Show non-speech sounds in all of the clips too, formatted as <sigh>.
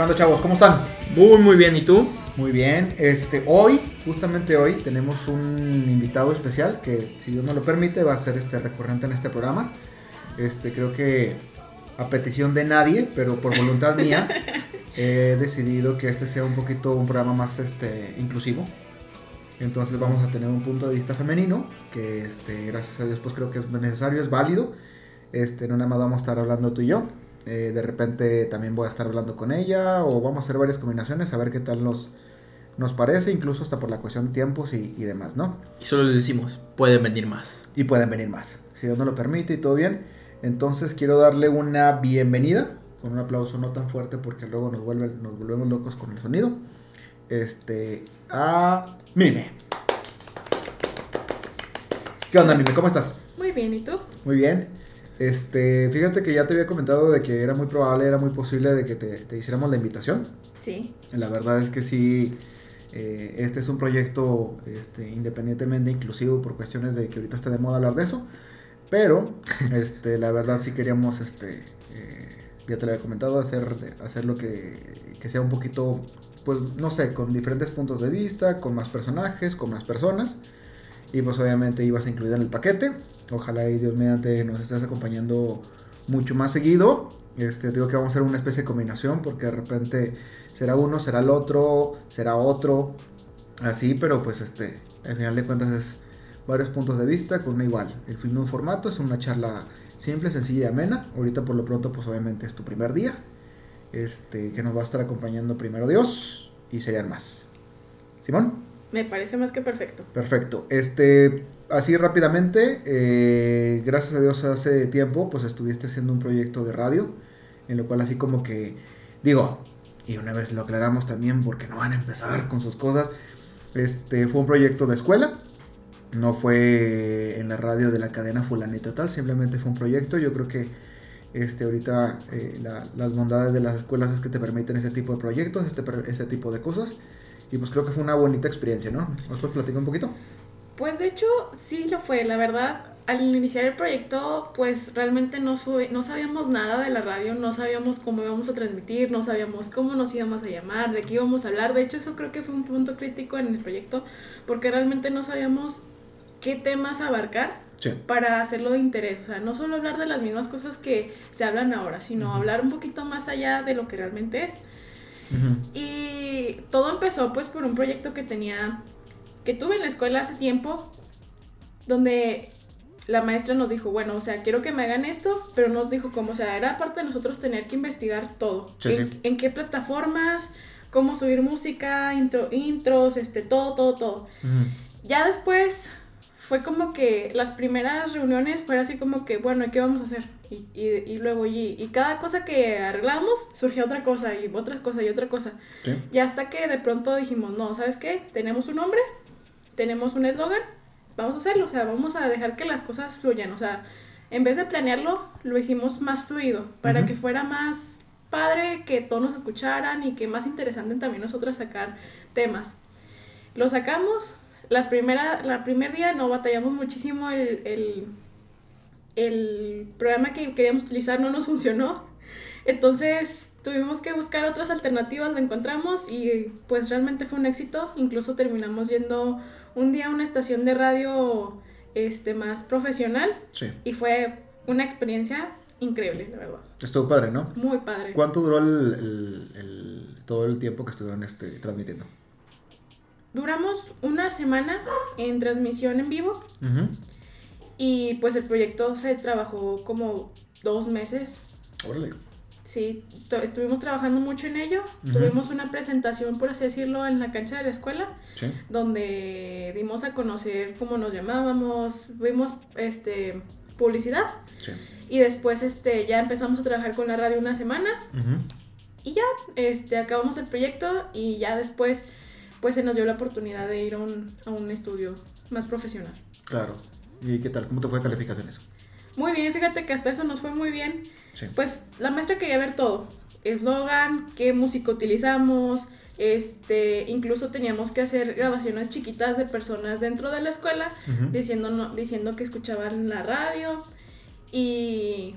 ¿Qué onda, chavos? ¿Cómo están? Muy, muy bien. ¿Y tú? Muy bien. Este, hoy, justamente hoy, tenemos un invitado especial que, si Dios no lo permite, va a ser este recurrente en este programa. Este, creo que a petición de nadie, pero por voluntad mía, <laughs> he decidido que este sea un poquito un programa más este, inclusivo. Entonces vamos a tener un punto de vista femenino, que este, gracias a Dios pues creo que es necesario, es válido. Este, no nada más vamos a estar hablando tú y yo. Eh, de repente también voy a estar hablando con ella o vamos a hacer varias combinaciones a ver qué tal nos, nos parece, incluso hasta por la cuestión de tiempos y, y demás, ¿no? Y solo les decimos, pueden venir más. Y pueden venir más, si Dios no lo permite y todo bien. Entonces quiero darle una bienvenida, con un aplauso no tan fuerte porque luego nos, vuelve, nos volvemos locos con el sonido, este, a Mime. ¿Qué onda, Mime? ¿Cómo estás? Muy bien, ¿y tú? Muy bien. Este, fíjate que ya te había comentado de que era muy probable, era muy posible de que te, te hiciéramos la invitación. Sí. La verdad es que sí, eh, este es un proyecto este, independientemente inclusivo por cuestiones de que ahorita está de moda hablar de eso. Pero, <laughs> este, la verdad sí queríamos, este, eh, ya te lo había comentado, hacer, hacer lo que, que sea un poquito, pues, no sé, con diferentes puntos de vista, con más personajes, con más personas. Y pues obviamente ibas a incluir en el paquete. Ojalá y Dios mediante nos estés acompañando mucho más seguido. Este, digo que vamos a hacer una especie de combinación porque de repente será uno, será el otro, será otro, así, pero pues este, al final de cuentas es varios puntos de vista con una igual. El fin de un formato es una charla simple, sencilla y amena. Ahorita por lo pronto pues obviamente es tu primer día, este, que nos va a estar acompañando primero Dios y serían más. Simón. Me parece más que perfecto. Perfecto. Este, así rápidamente, eh, gracias a Dios hace tiempo, pues estuviste haciendo un proyecto de radio, en lo cual así como que, digo, y una vez lo aclaramos también porque no van a empezar con sus cosas, este, fue un proyecto de escuela, no fue en la radio de la cadena fulanito tal, simplemente fue un proyecto, yo creo que este, ahorita eh, la, las bondades de las escuelas es que te permiten ese tipo de proyectos, este, ese tipo de cosas. Y pues creo que fue una bonita experiencia, ¿no? ¿Nos puedes platicar un poquito? Pues de hecho sí lo fue, la verdad. Al iniciar el proyecto, pues realmente no, no sabíamos nada de la radio, no sabíamos cómo íbamos a transmitir, no sabíamos cómo nos íbamos a llamar, de qué íbamos a hablar. De hecho, eso creo que fue un punto crítico en el proyecto, porque realmente no sabíamos qué temas abarcar sí. para hacerlo de interés. O sea, no solo hablar de las mismas cosas que se hablan ahora, sino uh -huh. hablar un poquito más allá de lo que realmente es. Uh -huh. Y todo empezó pues por un proyecto que tenía, que tuve en la escuela hace tiempo, donde la maestra nos dijo, bueno, o sea, quiero que me hagan esto, pero nos dijo cómo, o sea, era parte de nosotros tener que investigar todo. Sí, en, sí. en, qué plataformas, cómo subir música, intro, intros, este, todo, todo, todo. Uh -huh. Ya después fue como que las primeras reuniones fue así como que, bueno, ¿qué vamos a hacer? Y, y, y luego, y, y, cada cosa que arreglamos, surgió otra cosa, y otra cosa, y otra cosa. Sí. Y hasta que de pronto dijimos, no, ¿sabes qué? Tenemos un nombre, tenemos un eslogan, vamos a hacerlo, o sea, vamos a dejar que las cosas fluyan, o sea, en vez de planearlo, lo hicimos más fluido, para Ujú. que fuera más padre, que todos nos escucharan y que más interesante también nosotras sacar temas. Lo sacamos, las primera, la primer día no batallamos muchísimo el, el, el programa que queríamos utilizar no nos funcionó. Entonces tuvimos que buscar otras alternativas, lo encontramos y pues realmente fue un éxito. Incluso terminamos yendo un día a una estación de radio este, más profesional Sí. y fue una experiencia increíble, la verdad. Estuvo padre, ¿no? Muy padre. ¿Cuánto duró el, el- el- todo el tiempo que estuvieron este, transmitiendo? Duramos una semana en transmisión en vivo. Y pues el proyecto se trabajó como dos meses Órale. Sí, estuvimos trabajando mucho en ello. Tuvimos una presentación, por así decirlo, en la cancha de la escuela, Sí. donde dimos a conocer cómo nos llamábamos, vimos este publicidad Sí. y después este ya empezamos a trabajar con la radio una semana Ujú. y ya este acabamos el proyecto y ya después pues se nos dio la oportunidad de ir a un, a un estudio más profesional. Claro. ¿Y qué tal? ¿Cómo te fue calificaciones? Muy bien, fíjate que hasta eso nos fue muy bien. Sí. Pues la maestra quería ver todo. Eslogan, qué música utilizamos, este, incluso teníamos que hacer grabaciones chiquitas de personas dentro de la escuela diciendo, no- diciendo que escuchaban la radio. Y...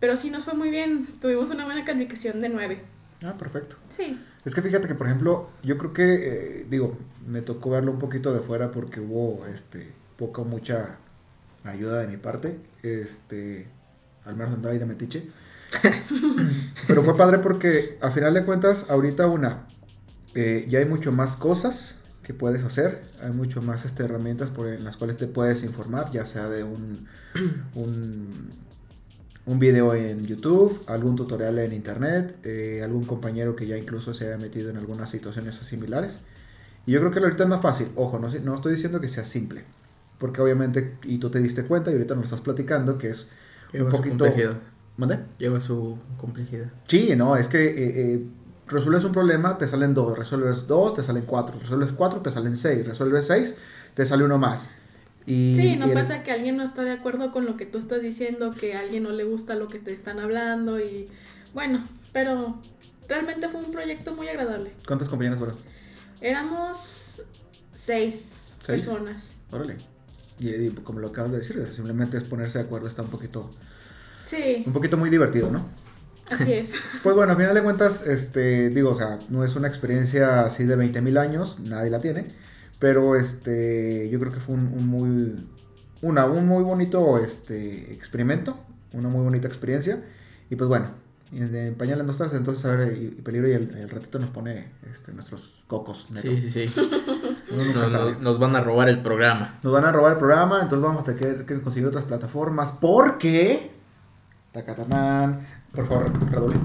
Pero sí nos fue muy bien. Tuvimos una buena calificación de 9. Ah, perfecto. Sí. Es que fíjate que, por ejemplo, yo creo que, eh, digo, me tocó verlo un poquito de fuera porque hubo, este, poca o mucha ayuda de mi parte, este, al menos andaba ahí de metiche. <laughs> Pero fue padre porque, a final de cuentas, ahorita una, eh, ya hay mucho más cosas que puedes hacer, hay mucho más este, herramientas por, en las cuales te puedes informar, ya sea de un, <clears throat> un, un video en YouTube, algún tutorial en internet, eh, algún compañero que ya incluso se haya metido en algunas situaciones similares. Y yo creo que ahorita es más fácil, ojo, no, no estoy diciendo que sea simple, porque obviamente, y tú te diste cuenta y ahorita nos estás platicando, que es Lleva un su poquito... complejidad. ¿Mande? Lleva su complejidad. Sí, no, es que eh, eh, resuelves un problema, te salen dos, resuelves dos, te salen cuatro, resuelves cuatro, te salen seis, resuelves seis, te sale uno más. Y, Sí, no y el- pasa que alguien no está de acuerdo con lo que tú estás diciendo, que a alguien no le gusta lo que te están hablando y bueno, pero realmente fue un proyecto muy agradable. ¿Cuántas compañeras fueron? Éramos seis, ¿Seis? personas. Órale. Y, como lo acabas de decir, simplemente es ponerse de acuerdo, está un poquito, Sí, un poquito muy divertido, ¿no? así es. <laughs> Pues bueno, a final de cuentas, este, digo, o sea, no es una experiencia así de 20 mil años, nadie la tiene, pero este, yo creo que fue un, un muy, una, un muy bonito este, experimento, una muy bonita experiencia, y pues bueno, en, pañales no estás, entonces a ver, y, y peligro y el, el ratito nos pone este, nuestros cocos, neto. Sí, sí, sí. <laughs> Nos, sabe. nos- nos van a robar el programa. Nos van a robar el programa, entonces vamos a tener que conseguir otras plataformas porque... Tacatatán. Por favor, redoble.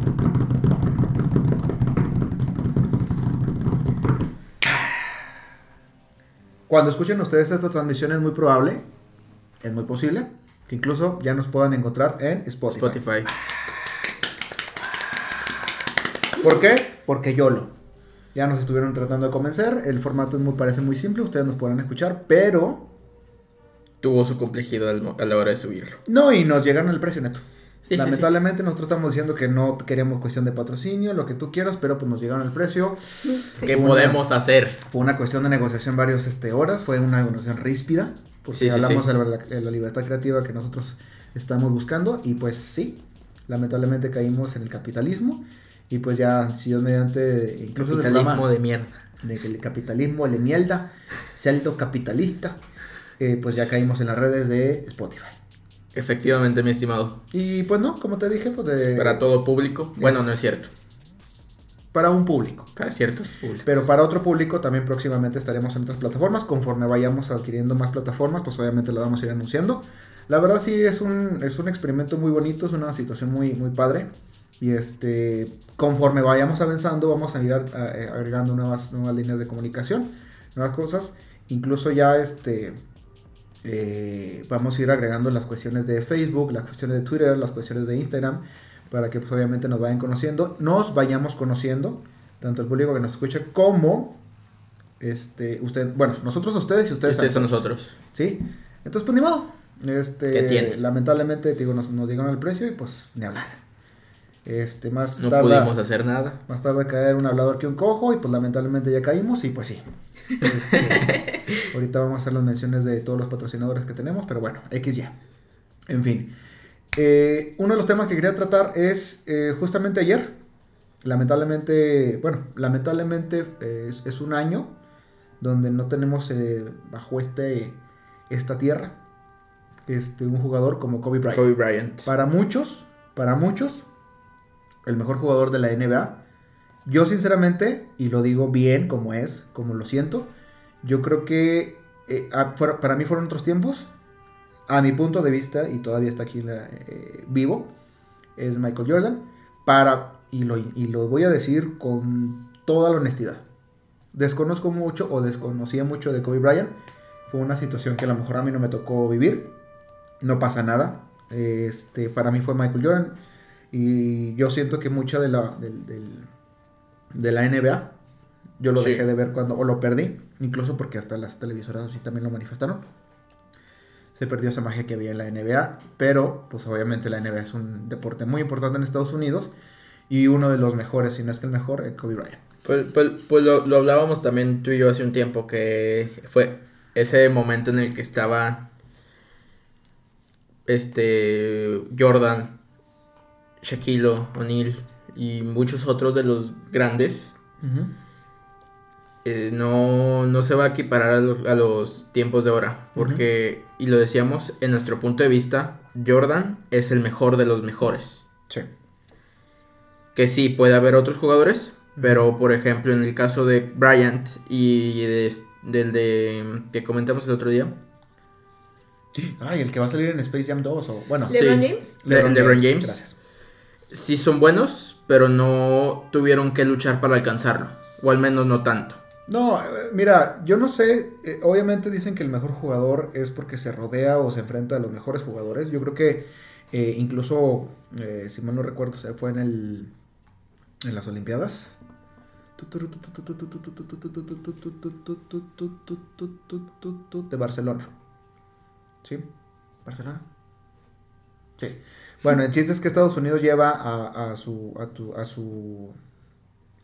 Cuando escuchen ustedes esta transmisión es muy probable, es muy posible, que incluso ya nos puedan encontrar en Spotify. Spotify. ¿Por qué? Porque YOLO. Ya nos estuvieron tratando de convencer, el formato es muy, parece muy simple, ustedes nos podrán escuchar, pero Tuvo su complejidad al a la hora de subirlo. No, y nos llegaron el precio neto. Sí, sí, Lamentablemente nosotros estamos diciendo que no queríamos cuestión de patrocinio, lo que tú quieras, pero pues nos llegaron el precio. Sí. ¿Qué Una- podemos hacer? Fue una cuestión de negociación varias este, horas, fue una negociación ríspida, porque Sí, sí, hablamos sí. De, la, de la libertad creativa que nosotros estamos buscando y pues sí, lamentablemente caímos en el capitalismo y pues ya, si Dios mediante, incluso Capitalismo programa de mierda. de que el capitalismo le mierda, celdo capitalista, eh, pues ya caímos en las redes de Spotify. Efectivamente, mi estimado. Y pues no, como te dije, pues de... Para todo público. Bueno, no es cierto. para un público. Para cierto público. Pero para otro público también próximamente estaremos en otras plataformas. Conforme vayamos adquiriendo más plataformas, pues obviamente lo vamos a ir anunciando. La verdad sí es un, es un experimento muy bonito, es una situación muy, muy padre. Y este, conforme vayamos avanzando, vamos a ir a- agregando nuevas, nuevas líneas de comunicación, nuevas cosas. Incluso ya este, eh, vamos a ir agregando las cuestiones de Facebook, las cuestiones de Twitter, las cuestiones de Instagram, para que pues, obviamente nos vayan conociendo, nos vayamos conociendo, tanto el público que nos escucha como este, usted, bueno, nosotros a ustedes y ustedes, Ustedes a nosotros. ¿Sí? Entonces, pues ni modo. Este, ¿Qué tiene? Lamentablemente, digo, nos, nos llegaron el precio y pues ni hablar. Este, más No tarda, pudimos hacer nada. más tarde caer un hablador que un cojo y pues lamentablemente ya caímos y pues sí. Este, <laughs> ahorita vamos a hacer las menciones de todos los patrocinadores que tenemos, pero bueno, XY. En fin. Eh, uno de los temas que quería tratar es eh, justamente ayer. Lamentablemente, bueno, lamentablemente eh, es, es un año donde no tenemos bajo este esta tierra este un jugador como Kobe Bryant. Kobe Bryant. Para muchos, para muchos, el mejor jugador de la NBA. Yo sinceramente, y lo digo bien como es, como lo siento, yo creo que eh, a- fuera- para mí fueron otros tiempos. A mi punto de vista, y todavía está aquí eh, vivo, es Michael Jordan. Para, y lo, y lo voy a decir con toda la honestidad. Desconozco mucho o desconocía mucho de Kobe Bryant. Fue una situación que a lo mejor a mí no me tocó vivir. No pasa nada. Este, para mí fue Michael Jordan. Y yo siento que mucha de la, del, del- de la NBA, yo lo Sí. dejé de ver cuando, o lo perdí, incluso porque hasta las televisoras así también lo manifestaron. Se perdió esa magia que había en la NBA, pero pues obviamente la NBA es un deporte muy importante en Estados Unidos y uno de los mejores, si no es que el mejor, es Kobe Bryant. Pues, pues, pues lo, lo hablábamos también tú y yo hace un tiempo que fue ese momento en el que estaba este Jordan, Shaquille O'Neal y muchos otros de los grandes, eh, no, no se va a equiparar a los, a los tiempos de ahora. Porque, y lo decíamos, en nuestro punto de vista, Jordan es el mejor de los mejores. Sí. Que sí, puede haber otros jugadores, pero por ejemplo, en el caso de Bryant y de- del de que comentamos el otro día, Ay, el que va a salir en Space Jam 2 o bueno, Sí. ¿LeBron James? Le- LeBron James. Gracias. Sí son buenos, pero no tuvieron que luchar para alcanzarlo. O al menos no tanto. No, eh, mira, yo no sé, eh, obviamente dicen que el mejor jugador es porque se rodea o se enfrenta a los mejores jugadores. Yo creo que eh, incluso, si mal no recuerdo, se fue en el en las Olimpiadas. De Barcelona. ¿Sí? ¿Barcelona? Sí. Bueno, el chiste es que Estados Unidos lleva a, a su a, tu- a su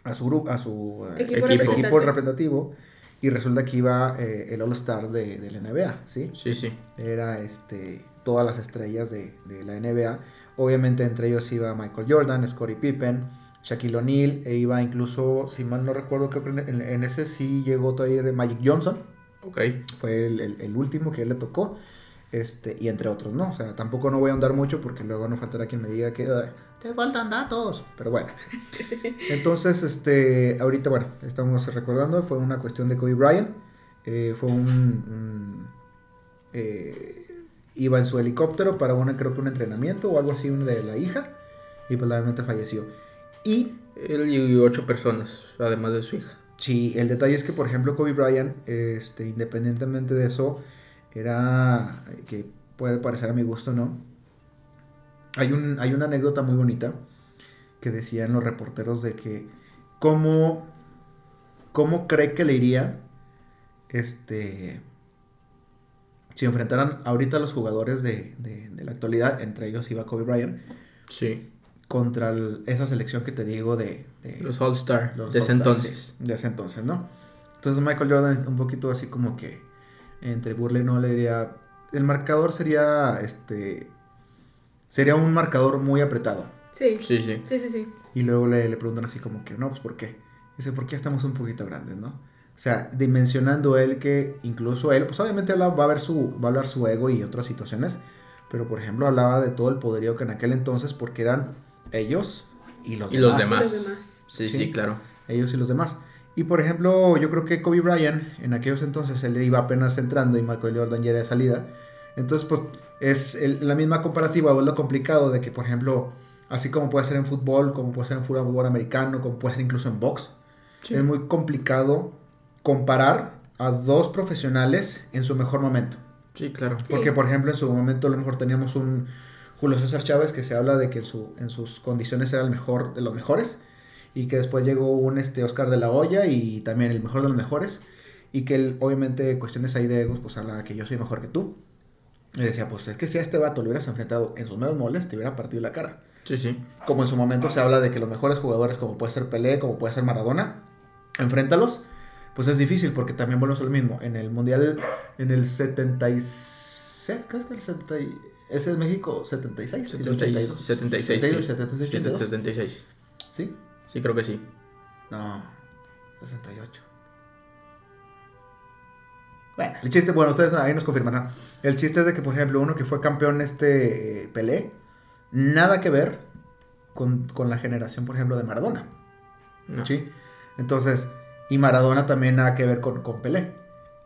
a su grupo a su eh, Equipo, Equipo. representativo y resulta que iba eh, el All Star de, de la NBA, ¿sí? Sí, sí. Era este todas las estrellas de, de la NBA. Obviamente entre ellos iba Michael Jordan, Scottie Pippen, Shaquille O'Neal, e iba incluso, si mal no recuerdo, creo que en, en ese sí llegó todavía Magic Johnson, Ok. fue el, el- el último que él le tocó. Este, y entre otros, ¿no? O sea, tampoco no voy a ahondar mucho porque luego no faltará quien me diga que "Ay, te faltan datos. Pero bueno. <laughs> Entonces, este, ahorita, bueno, estamos recordando, fue una cuestión de Kobe Bryant. eh, fue un, un, eh, iba en su helicóptero para una, creo que un entrenamiento o algo así, de la hija. Y pues realmente falleció. Y Él y ocho personas, además de su hija. Sí, el detalle es que, por ejemplo, Kobe Bryant, este, independientemente de eso, era que puede parecer a mi gusto, ¿no? Hay, un, hay una anécdota muy bonita que decían los reporteros de que cómo, cómo cree que le iría este, si enfrentaran ahorita a los jugadores de, de- de la actualidad, entre ellos iba Kobe Bryant, Sí. contra el- esa selección que te digo de, de- Los All Star los de ese All-Stars, entonces. sí, de ese entonces, ¿no? Entonces Michael Jordan un poquito así como que entre burla y no le diría el marcador sería este sería un marcador muy apretado Sí. Sí, sí. Sí, sí, sí. y luego le, le preguntan así como que no pues por qué dice porque ya estamos un poquito grandes no o sea dimensionando él que incluso él pues obviamente va a ver su va a hablar su ego y otras situaciones pero por ejemplo hablaba de todo el poderío que en aquel entonces porque eran ellos y los Y demás. demás. Los demás. Sí, Sí. sí, claro. ellos y los demás. Y por ejemplo, yo creo que Kobe Bryant, en aquellos entonces él iba apenas entrando y Michael Jordan ya era de salida. Entonces, pues es el- la misma comparativa o es lo complicado de que, por ejemplo, así como puede ser en fútbol, como puede ser en fútbol americano, como puede ser incluso en box, Sí. es muy complicado comparar a dos profesionales en su mejor momento. Sí, claro. Sí. Porque, por ejemplo, en su momento a lo mejor teníamos un Julio César Chávez que se habla de que en, su, en sus condiciones era el mejor de los mejores y que después llegó un este, Oscar de la Hoya y también el mejor de los mejores y que él, obviamente cuestiones ahí de egos pues habla que yo soy mejor que tú y decía pues es que si a este vato lo hubieras enfrentado en sus meros moles te hubiera partido la cara Sí, sí. como en su momento se habla de que los mejores jugadores como puede ser Pelé como puede ser Maradona enfréntalos pues es difícil porque también volvemos lo mismo en el mundial en el 76 ¿qué es que el 70 y- ese es México 76 76. 76, sí. 76 82 76. ¿sí? Sí, creo que sí. No, 68. Bueno, el chiste, bueno, ustedes ahí nos confirmarán. El chiste es de que, por ejemplo, uno que fue campeón este eh, Pelé, nada que ver con, con la generación, por ejemplo, de Maradona. No. ¿Sí? Entonces, y Maradona también nada que ver con, con Pelé.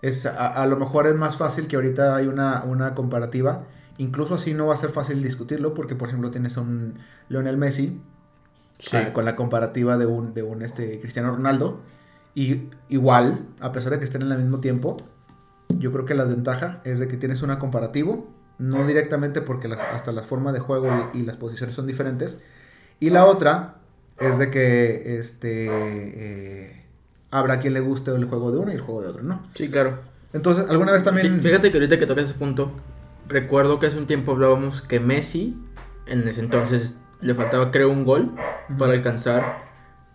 Es, a, a lo mejor es más fácil que ahorita hay una, una comparativa. Incluso así no va a ser fácil discutirlo porque, por ejemplo, tienes a un Lionel Messi Sí. ah, con la comparativa de un, de un este, Cristiano Ronaldo. Y igual, a pesar de que estén en el mismo tiempo, yo creo que la ventaja es de que tienes una comparativo, no directamente porque las- hasta la forma de juego y, y las posiciones son diferentes. Y la otra es de que este eh, habrá quien le guste el juego de uno y el juego de otro, ¿no? Sí, claro. Entonces, alguna vez también... Fí- Fíjate que ahorita que tocas ese punto, recuerdo que hace un tiempo hablábamos que Messi, en ese entonces, le faltaba creo un gol para alcanzar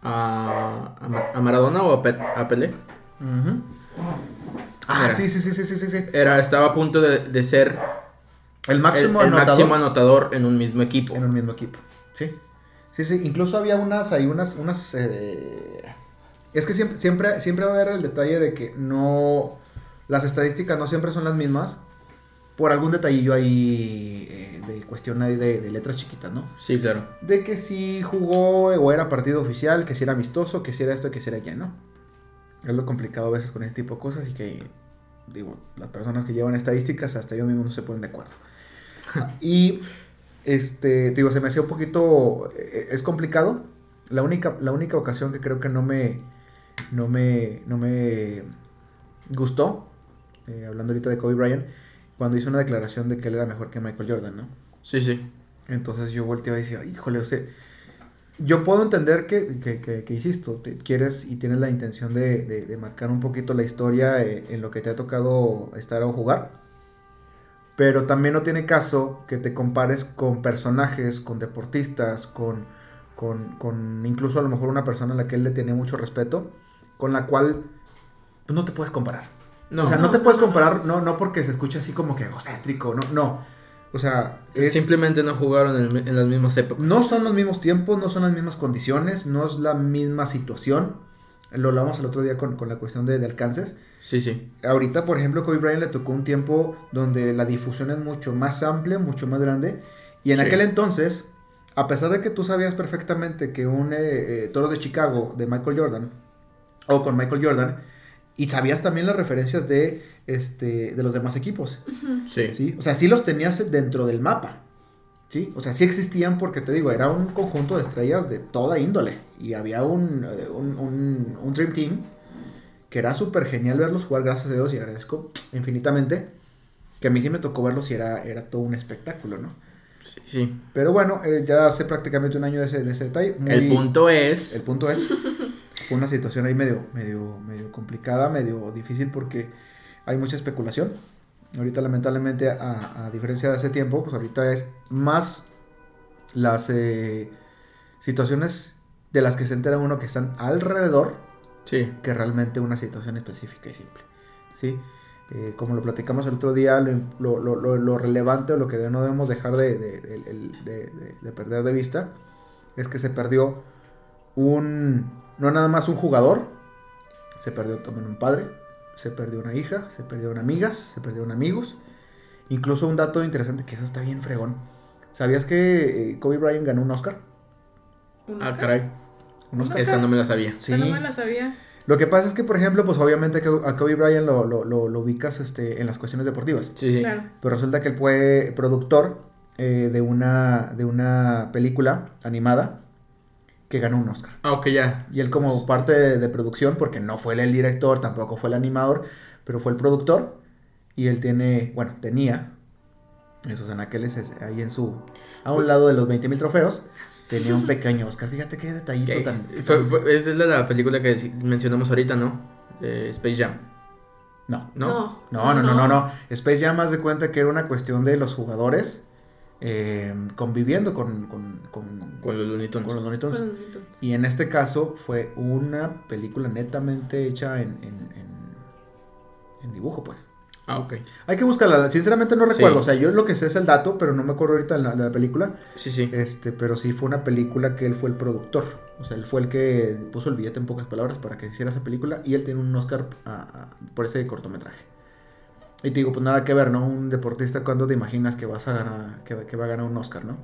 a, a, Ma- a Maradona o a, Pe- a Pelé. Ah, sí, sí, sí, sí, sí, sí. Era, estaba a punto de, de ser El el, máximo el anotador máximo anotador en un mismo equipo. en un mismo equipo. Sí. Sí, sí, incluso había unas, hay unas, unas, eh, es que siempre, siempre, siempre va a haber el detalle de que no, las estadísticas no siempre son las mismas, por algún detallillo ahí eh, de cuestión de, de letras chiquitas, ¿no? Sí, claro. De que si jugó o era partido oficial, que si era amistoso, que si era esto, que si era ya, ¿no? Es lo complicado a veces con este tipo de cosas y que, digo, las personas que llevan estadísticas hasta ellos mismos no se ponen de acuerdo. <laughs> y, este, digo, se me hacía un poquito, eh, es complicado. La única, la única ocasión que creo que no me, no me, no me gustó, eh, hablando ahorita de Kobe Bryant, cuando hizo una declaración de que él era mejor que Michael Jordan, ¿no? Sí, sí. Entonces yo volteaba y decía, híjole, o sea, yo puedo entender que, que, que, que insisto, te quieres y tienes la intención de, de, de marcar un poquito la historia eh, en lo que te ha tocado estar o jugar, pero también no tiene caso que te compares con personajes, con deportistas, con, con, con incluso a lo mejor una persona a la que él le tenía mucho respeto, con la cual pues, no te puedes comparar. No, o sea, no, No, te puedes comparar, no, no porque se escuche así como que egocéntrico, no, no. O sea, es, simplemente no jugaron en, en las mismas épocas. no son los mismos tiempos, no son las mismas condiciones, no es la misma situación. Lo hablamos el otro día con, con la cuestión de, de alcances. Sí, sí. Ahorita, por ejemplo, Kobe Bryant le tocó un tiempo donde la difusión es mucho más amplia, mucho más grande. Y en Sí. aquel entonces, a pesar de que tú sabías perfectamente que un eh, eh, Toro de Chicago de Michael Jordan, o con Michael Jordan, y sabías también las referencias de, este, de los demás equipos. Sí. ¿sí? O sea, sí los tenías dentro del mapa. ¿sí? O sea, sí existían porque te digo, era un conjunto de estrellas de toda índole. Y había un, eh, un, un- un Dream Team que era súper genial verlos jugar, gracias a Dios, y agradezco infinitamente. Que a mí sí me tocó verlos y era, era todo un espectáculo, ¿no? Sí, sí. Pero bueno, eh, ya hace prácticamente un año de ese, de ese detalle. Muy- El punto es... el punto es, <laughs> una situación ahí medio, medio, medio complicada, medio difícil porque hay mucha especulación. Ahorita lamentablemente, a, a diferencia de hace tiempo, pues ahorita es más las eh, situaciones de las que se entera uno que están alrededor Sí. que realmente una situación específica y simple. ¿sí? Eh, como lo platicamos el otro día, lo, lo- lo- lo- relevante o lo que no debemos dejar de, de- de- de perder de vista es que se perdió un, no nada más un jugador, se perdió también un padre, se perdió una hija, se perdieron amigas, se perdieron amigos. Incluso un dato interesante que eso está bien fregón. ¿Sabías que eh, Kobe Bryant ganó un Oscar? ¿Un Ah, Oscar? Caray. ¿Un Oscar. Esa no me la sabía. Sí. Esa no me la sabía. Lo que pasa es que, por ejemplo, pues obviamente que a Kobe Bryant lo, lo, lo- lo ubicas este, en las cuestiones deportivas. Sí, sí. Claro. Pero resulta que él fue productor eh, de, una, de una película animada que ganó un Oscar. Ah, ok, ya. Y él como parte de, de producción, porque no fue él el director, tampoco fue el animador, pero fue el productor. Y él tiene, bueno, tenía, esos anaqueles es- ahí en su, a un lado de los 20 mil trofeos, tenía un pequeño Oscar. Fíjate qué detallito Ok. tan... Fue- fue- es de la película que mencionamos ahorita, ¿no? Eh, Space Jam. No. ¿No? No, no, no, no, no. Space Jam más de cuenta que era una cuestión de los jugadores eh, conviviendo con, con, con, Con los Looney Tunes. con los Looney Tunes. Fueron Looney Tunes. Y en este caso fue una película netamente hecha en, en, en- en dibujo, pues. Ah, ok. Hay que buscarla, sinceramente no Sí. recuerdo, o sea, yo lo que sé es el dato, pero no me acuerdo ahorita de la, la película, Sí, sí. este, pero sí fue una película que él fue el productor, o sea, él fue el que puso el billete en pocas palabras para que hiciera esa película y él tiene un Oscar por ese cortometraje. Y te digo, pues nada que ver, ¿no? Un deportista, ¿cuándo te imaginas que vas a ganar, que, que va a ganar un Oscar, ¿no?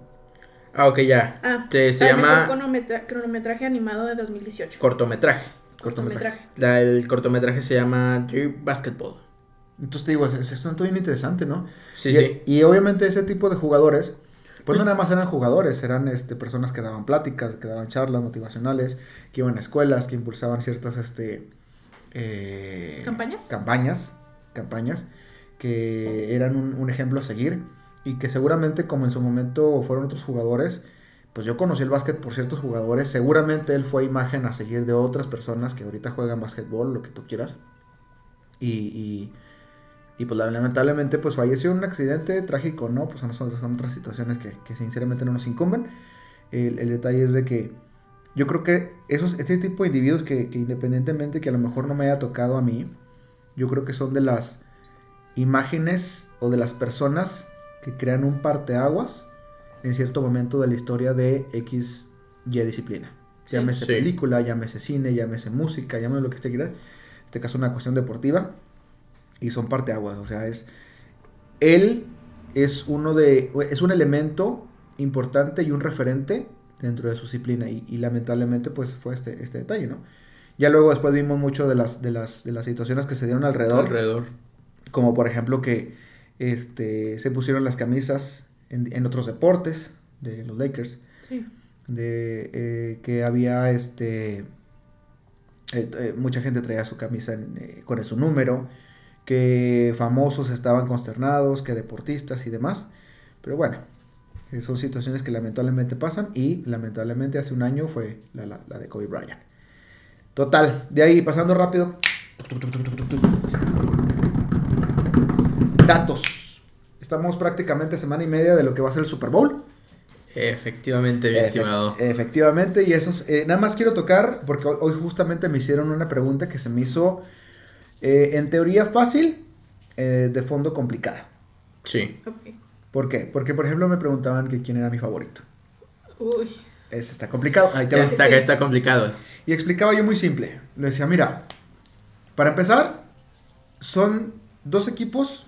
Ah, ok, ya. Ah, Se- se mejor llama- cronometra- cronometraje animado de 2018. Cortometraje. Cortometraje. La- el cortometraje se llama Dear Basketball. Entonces te digo, es, es tanto bien interesante, ¿no? Sí, y, sí. y obviamente ese tipo de jugadores, pues no nada más eran jugadores, eran este, personas que daban pláticas, que daban charlas motivacionales, que iban a escuelas, que impulsaban ciertas este, eh, ¿Campañas? Campañas, campañas, que eran un, ejemplo a seguir y que seguramente como en su momento fueron otros jugadores, pues yo conocí el básquet por ciertos jugadores, seguramente él fue imagen a seguir de otras personas que ahorita juegan básquetbol, lo que tú quieras. Y, y, pues lamentablemente pues falleció en un accidente trágico, ¿no? Pues son, son- otras situaciones que, que sinceramente no nos incumben. El, el detalle es de que yo creo que esos, este tipo de individuos que, que independientemente que a lo mejor no me haya tocado a mí, yo creo que son de las imágenes o de las personas que crean un parteaguas en cierto momento de la historia de X Y disciplina. Llámese Sí. película, llámese cine, llámese música, llámese lo que usted quiera. En este caso una cuestión deportiva. Y son parteaguas. O sea, es... Él es uno de... Es un elemento importante y un referente dentro de su disciplina. Y, y lamentablemente pues fue este, este detalle, ¿no? Ya luego después vimos mucho de las, de las, de las situaciones que se dieron alrededor. Alrededor. Como por ejemplo que este, se pusieron las camisas en, en otros deportes de los Lakers. Sí. De eh, que había este. eh, eh, mucha gente traía su camisa en, con su número. Que famosos estaban consternados, que deportistas y demás. Pero bueno, son situaciones que lamentablemente pasan. Y lamentablemente hace un año fue la, la- la de Kobe Bryant. Total, de ahí pasando rápido. Datos. Estamos prácticamente a semana y media de lo que va a ser el Super Bowl. Efectivamente, mi Efe- estimado. Efectivamente, y esos, eh, nada más quiero tocar, porque hoy, hoy justamente me hicieron una pregunta que se me hizo, eh, en teoría fácil, eh, de fondo complicada. Sí. ¿Por qué? Porque, por ejemplo, me preguntaban que quién era mi favorito. Uy. Ese está complicado. Ahí te va. Está, está complicado. Y explicaba yo muy simple. Le decía, mira, para empezar, son dos equipos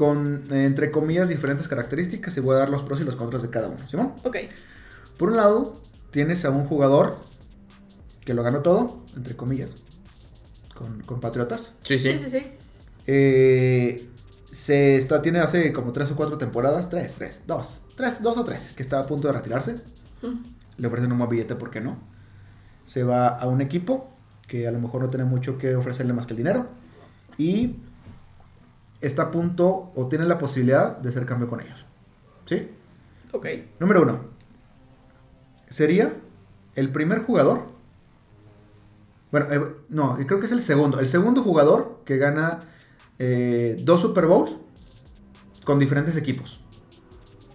con, eh, entre comillas, diferentes características y voy a dar los pros y los contras de cada uno. ¿Simón? Ok. Por un lado, tienes a un jugador que lo ganó todo, entre comillas, con, con Patriotas. Sí, Sí, sí. sí, sí. Eh, se está, tiene hace como tres o cuatro temporadas, tres, tres, dos, tres, dos o tres, que está a punto de retirarse. Mm. Le ofrecen un buen billete, ¿por qué no? Se va a un equipo que a lo mejor no tiene mucho que ofrecerle más que el dinero. Y está a punto o tiene la posibilidad de hacer cambio con ellos. ¿Sí? Ok. Número uno. Sería el primer jugador. Bueno, eh, no, creo que es el segundo. El segundo jugador que gana eh, dos Super Bowls con diferentes equipos.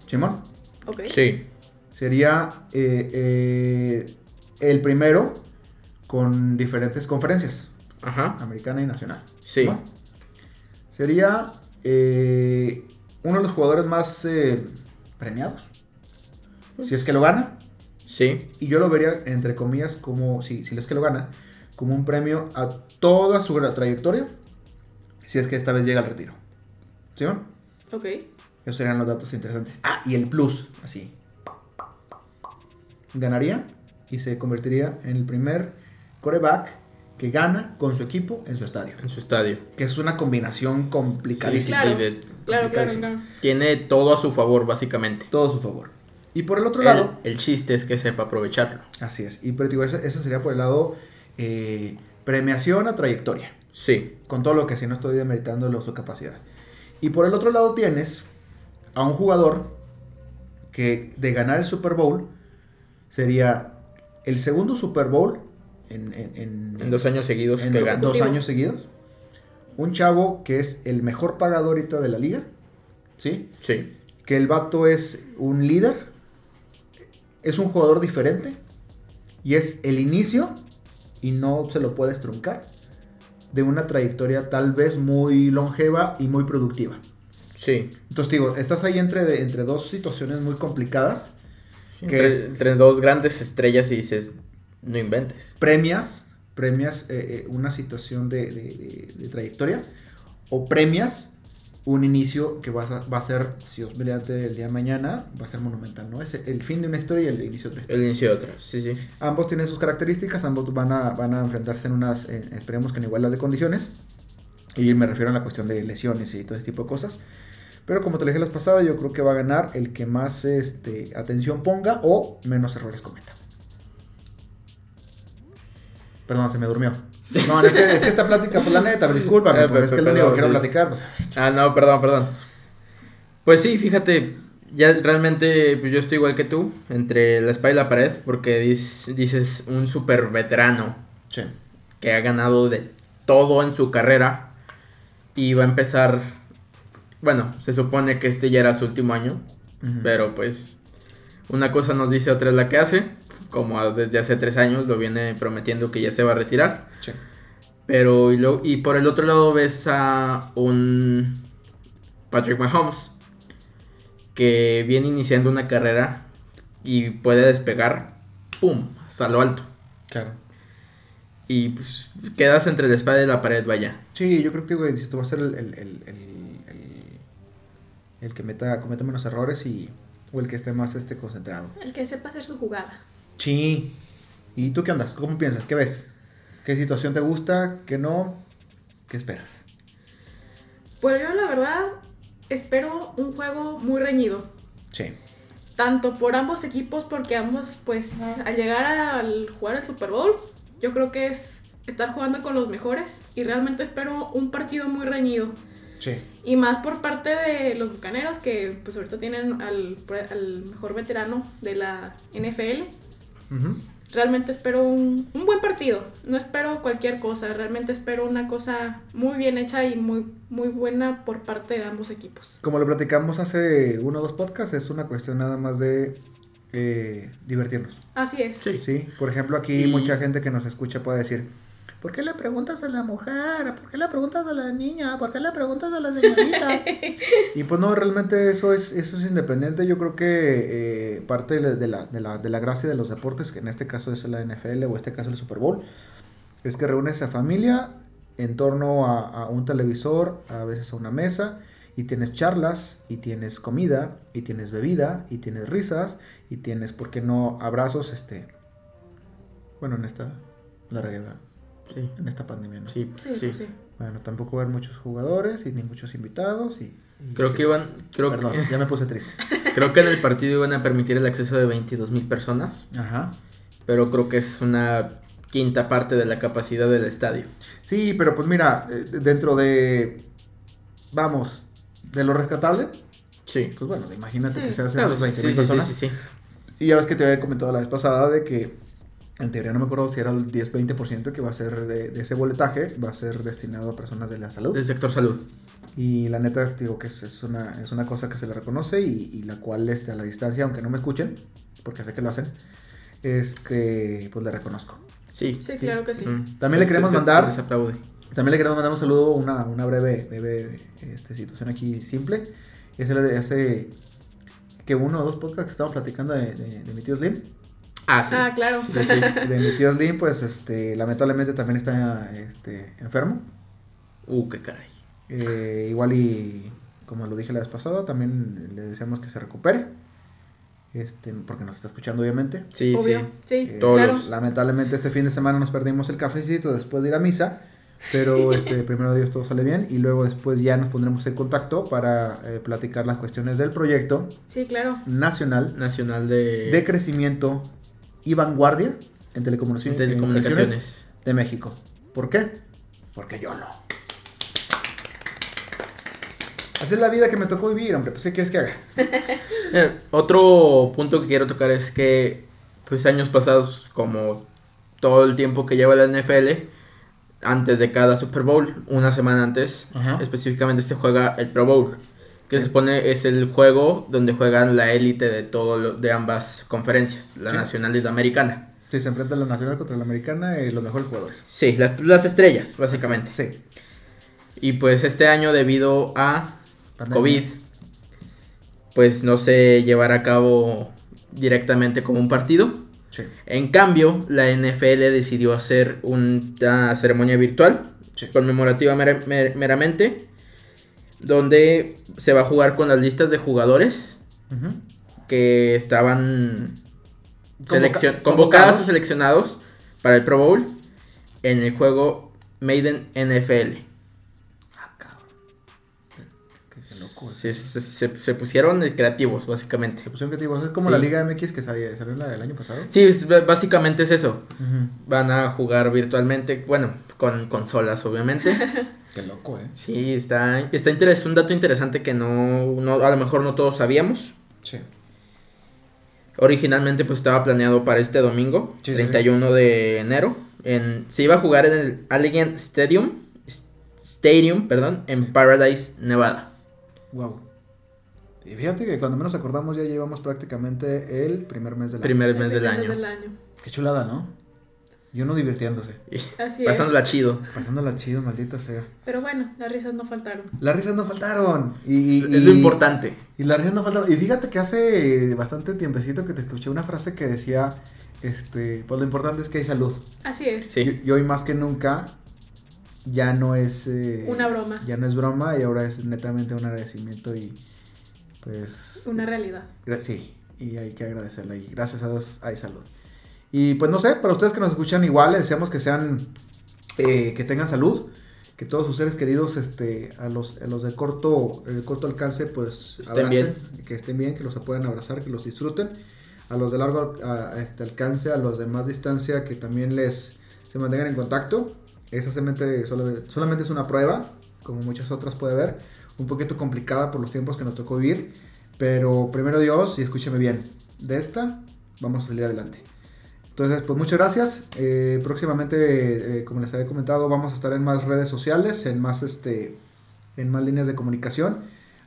Simón. Ok. Sí. Sería eh, eh, el primero con diferentes conferencias, Ajá. americana y nacional. Sí. Simón. Sería eh, uno de los jugadores más eh, premiados. Si es que lo gana. Sí. Y yo lo vería, entre comillas, como, si, si es que lo gana, como un premio a toda su trayectoria, si es que esta vez llega al retiro. ¿Sí? no? Ok. Esos serían los datos interesantes. Ah, y el plus, así. Ganaría y se convertiría en el primer coreback que gana con su equipo en su estadio. En su estadio. Que es una combinación complicadísima. Claro. de- Claro, claro, tiene todo a su favor, básicamente. Todo a su favor. Y por el otro El, lado, el chiste es que sepa aprovecharlo. así es. Y pero digo, eso, eso sería por el lado eh, premiación a trayectoria. Sí. con todo lo que sí no estoy demeritando su capacidad. Y por el otro lado tienes a un jugador que de ganar el Super Bowl sería el segundo Super Bowl en, en- dos años seguidos en que do- ganó. dos años seguidos. Un chavo que es el mejor pagador ahorita de la liga, ¿sí? Sí. Que el vato es un líder, es un jugador diferente y es el inicio, y no se lo puedes truncar, de una trayectoria tal vez muy longeva y muy productiva. Sí. Entonces, digo, estás ahí entre, entre dos situaciones muy complicadas, que Entre, es entre dos grandes estrellas y dices, no inventes. premias, premias eh, eh, una situación de, de- de- de trayectoria o premias un inicio que a- va a ser, si os mediante el día de mañana, va a ser monumental, ¿no? Es el, fin de una historia y el inicio de otra historia. El inicio de otra. Sí, sí. Ambos tienen sus características, ambos van a, van a enfrentarse en unas, eh, esperemos que en igualdad de condiciones. Y me refiero a la cuestión de lesiones y todo ese tipo de cosas. Pero como te dije la vez pasada, yo creo que va a ganar el que más este, atención ponga o menos errores cometa. Perdón, se me durmió. No, es que, es que esta plática, pues la neta, discúlpame, Eh, pues es que es lo único que quiero platicar. pues. Ah, no, perdón, perdón. Pues sí, fíjate, ya realmente pues, yo estoy igual que tú, entre la espada y la pared, porque dices un super veterano Sí. que ha ganado de todo en su carrera y va a empezar, bueno, se supone que este ya era su último año, pero pues una cosa nos dice, otra es la que hace, como desde hace tres años lo viene prometiendo que ya se va a retirar. Sí. Pero y, lo- y por el otro lado ves a un Patrick Mahomes que viene iniciando una carrera y puede despegar ¡pum! hasta lo alto. Claro. Y pues quedas entre la espada y la pared, vaya. Sí, yo creo que, güey, esto va a ser el, el, el, el, el- el que meta, cometa menos errores y, o el que esté más este, concentrado. El que sepa hacer su jugada. Sí. ¿Y tú qué andas? ¿Cómo piensas? ¿Qué ves? ¿Qué situación te gusta? ¿Qué no? ¿Qué esperas? Pues yo la verdad espero un juego muy reñido. Sí. Tanto por ambos equipos, porque ambos, pues, al llegar al jugar el Super Bowl, yo creo que es estar jugando con los mejores. Y realmente espero un partido muy reñido. Sí. Y más por parte de los bucaneros, que pues ahorita tienen al, al mejor veterano de la NFL. Realmente espero un, un buen partido. No espero cualquier cosa. Realmente espero una cosa muy bien hecha y muy, muy buena por parte de ambos equipos. Como lo platicamos hace uno o dos podcasts, es una cuestión nada más de eh, divertirnos. Así es. Sí. Sí, por ejemplo, aquí Y- mucha gente que nos escucha puede decir, ¿por qué le preguntas a la mujer? ¿Por qué le preguntas a la niña? ¿Por qué le preguntas a la señorita? <laughs> y pues no, realmente eso es, eso es independiente. Yo creo que eh, parte de, la, de, la, de la gracia de los deportes, que en este caso es la NFL o este caso el Super Bowl, es que reúnes a familia en torno a, un televisor, a veces a una mesa, y tienes charlas, y tienes comida, y tienes bebida, y tienes risas, y tienes, ¿por qué no?, abrazos, este, bueno, en esta larga, Sí. en esta pandemia, ¿no? Sí, Sí, sí. pues sí. Bueno, tampoco va a haber muchos jugadores, y ni muchos invitados, y... y- Creo que iban, creo Perdón, que, ya me puse triste. <laughs> creo que en el partido iban a permitir el acceso de 22 mil personas, Ajá. pero creo que es una quinta parte de la capacidad del estadio. Sí, pero pues mira, eh, dentro de, vamos, de lo rescatable, Sí. pues bueno, imagínate Sí. que se hacen Claro, esos 20 sí, mil sí, sí, personas. sí, sí. Y ya ves que te había comentado la vez pasada de que en teoría no me acuerdo si era el 10-20% que va a ser de, de ese boletaje, va a ser destinado a personas de la salud. Del sector salud. Y la neta, digo que es, es una, es una cosa que se le reconoce y, y la cual este, a la distancia, aunque no me escuchen, porque sé que lo hacen, este, pues le reconozco. Sí. Sí, claro que sí. Mm. También le queremos se- mandar- se. También le queremos mandar un saludo, una, una breve, breve este, situación aquí simple. Es el de hace que uno o dos podcasts que estábamos platicando de, de, de mi tío Slim. Ah, sí. Ah, claro. Sí, sí, sí. <laughs> De mi tío Slim, pues este, lamentablemente también está este, enfermo. Uh, qué caray. Eh, igual y como lo dije la vez pasada, también le deseamos que se recupere. Este, porque nos está escuchando obviamente. Sí, Obvio. sí. Sí, Eh, Todos claro. Lamentablemente este fin de semana nos perdimos el cafecito después de ir a misa. Pero <laughs> este, primero Dios todo sale bien y luego después ya nos pondremos en contacto para eh, platicar las cuestiones del proyecto Sí, claro. nacional Nacional de, de crecimiento y vanguardia en telecomunicaciones, telecomunicaciones. de México. ¿Por qué? Porque yo no. Así es la vida que me tocó vivir, hombre. Pues, ¿qué quieres que haga? <laughs> Eh, otro punto que quiero tocar es que, pues años pasados, como todo el tiempo que lleva la NFL, antes de cada Super Bowl, una semana antes, Ajá. específicamente se juega el Pro Bowl, que Sí. se supone es el juego donde juegan la élite de todo lo- de ambas conferencias, la Sí. nacional y la americana. Sí, se enfrenta la nacional contra la americana y los mejores jugadores. Sí, la- las estrellas, básicamente. Sí. Y pues este año, debido a Pandemia. COVID, pues no se llevará a cabo directamente como un partido. Sí. En cambio, la NFL decidió hacer una ceremonia virtual, conmemorativa mera- mer- meramente, donde se va a jugar con las listas de jugadores que estaban Convoca- convocados. o seleccionados para el Pro Bowl en el juego Maiden NFL. Ah, cabrón. Qué, qué loco. Se, se- se- se pusieron creativos, básicamente. Se pusieron creativos. Es como Sí. la Liga MX que salió, salió la del año pasado. Sí, es- básicamente es eso. Van a jugar virtualmente, bueno, con consolas, obviamente. <laughs> Qué loco, ¿eh? Sí, está, está interes- un dato interesante que no, no, a lo mejor no todos sabíamos. Sí. Originalmente pues estaba planeado para este domingo, Sí, sí, 31 de enero. En, se iba a jugar en el Allegiant Stadium, Stadium, perdón, en Sí. Paradise, Nevada. Wow. Y fíjate que cuando menos acordamos ya llevamos prácticamente el primer mes del año. Primer El mes del primer año. del año. Qué chulada, ¿no? Y uno divirtiéndose. Así Pasándola es. chido. Pasándola chido, maldita sea. Pero bueno, las risas no faltaron. Las risas no faltaron. Y, y- es lo importante. Y las risas no faltaron. Y fíjate que hace bastante tiempecito que te escuché una frase que decía, este, pues lo importante es que hay salud. Así es. Sí. Y, y hoy más que nunca ya no es... eh, Una broma. Ya no es broma y ahora es netamente un agradecimiento y pues... Una realidad. Sí, y hay que agradecerle y gracias a Dios hay salud. Y pues no sé, para ustedes que nos escuchan igual, les deseamos que sean, eh, que tengan salud, que todos sus seres queridos, este, a los, a los de corto, el corto alcance, pues Estén bien. que estén bien, que los puedan abrazar, que los disfruten. A los de largo a- a este alcance, a los de más distancia, que también les se mantengan en contacto. Esa solamente, solamente es una prueba, como muchas otras puede haber, un poquito complicada por los tiempos que nos tocó vivir, pero primero Dios, y escúcheme bien, de esta vamos a salir adelante. Entonces, pues muchas gracias. Eh, próximamente, eh, como les había comentado, vamos a estar en más redes sociales, en más este, en más líneas de comunicación.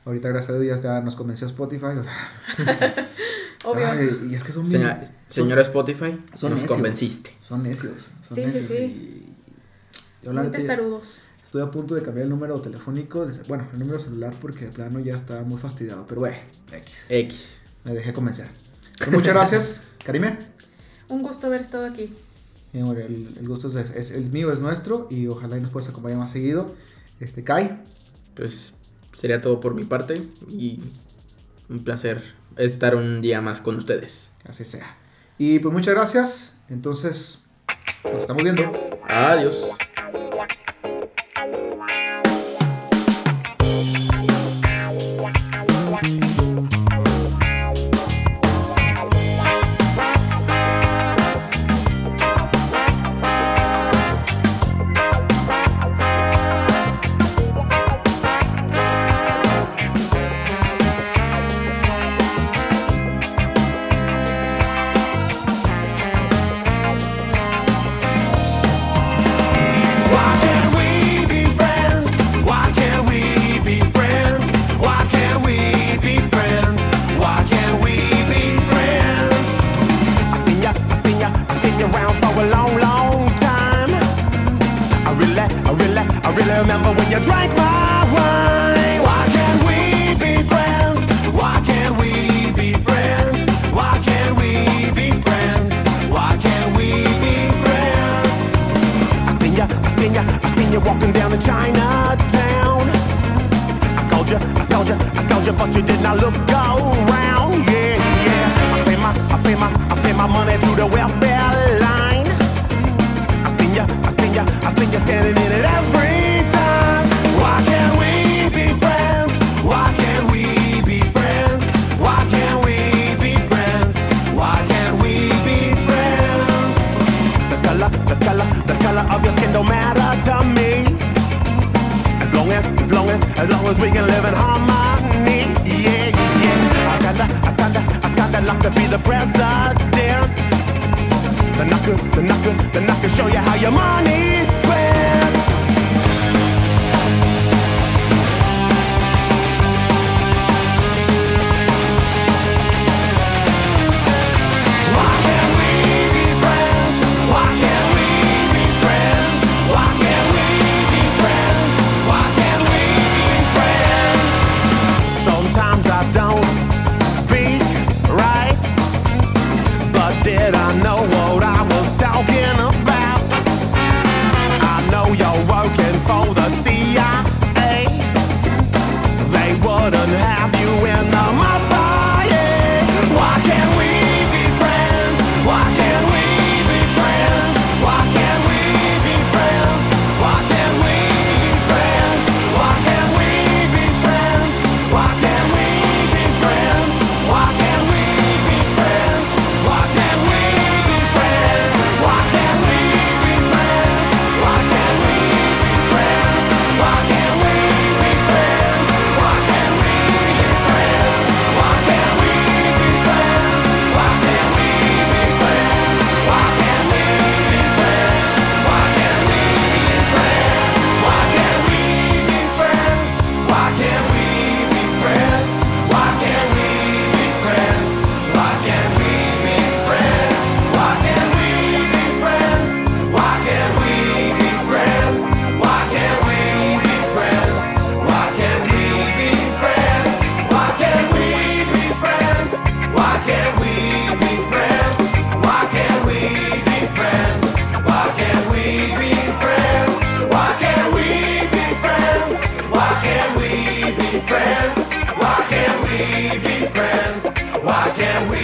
Ahorita, gracias a Dios, ya nos convenció Spotify. o sea, <laughs> Obvio. ay, y es que son bien- Señora, son- señora Spotify, son nos necios. convenciste. Son necios. Son Sí, sí, necios. sí. y- yo la testarudos. estoy a punto de cambiar el número telefónico, bueno, el número celular porque de plano ya está muy fastidiado. Pero bueno, X. X. Me dejé convencer. Pues muchas gracias, <laughs> Karime. Un gusto haber estado aquí. El gusto es, es- el mío, es nuestro y ojalá y nos puedas acompañar más seguido. Este, Kai, Pues sería todo por mi parte y un placer estar un día más con ustedes. así sea. Y pues muchas gracias. Entonces, nos estamos viendo. Adiós.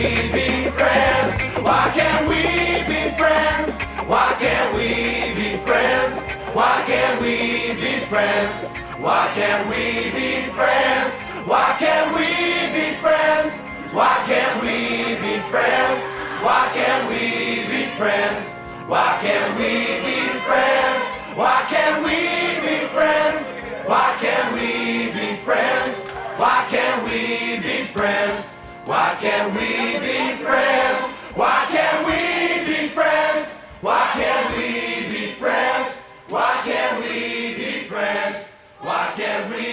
Can't we be friends? Why can't we be friends? Why can't we be friends? Why can't we be friends? Why can't we be friends? Why can't we be friends? Why can't we be friends? Why can't we be friends? Why can't we be friends? Why can't we be friends? Why can't we be friends? Why can't we be friends? Why can't we be friends? Why can't we be friends? Why can't we be friends? Why can't we?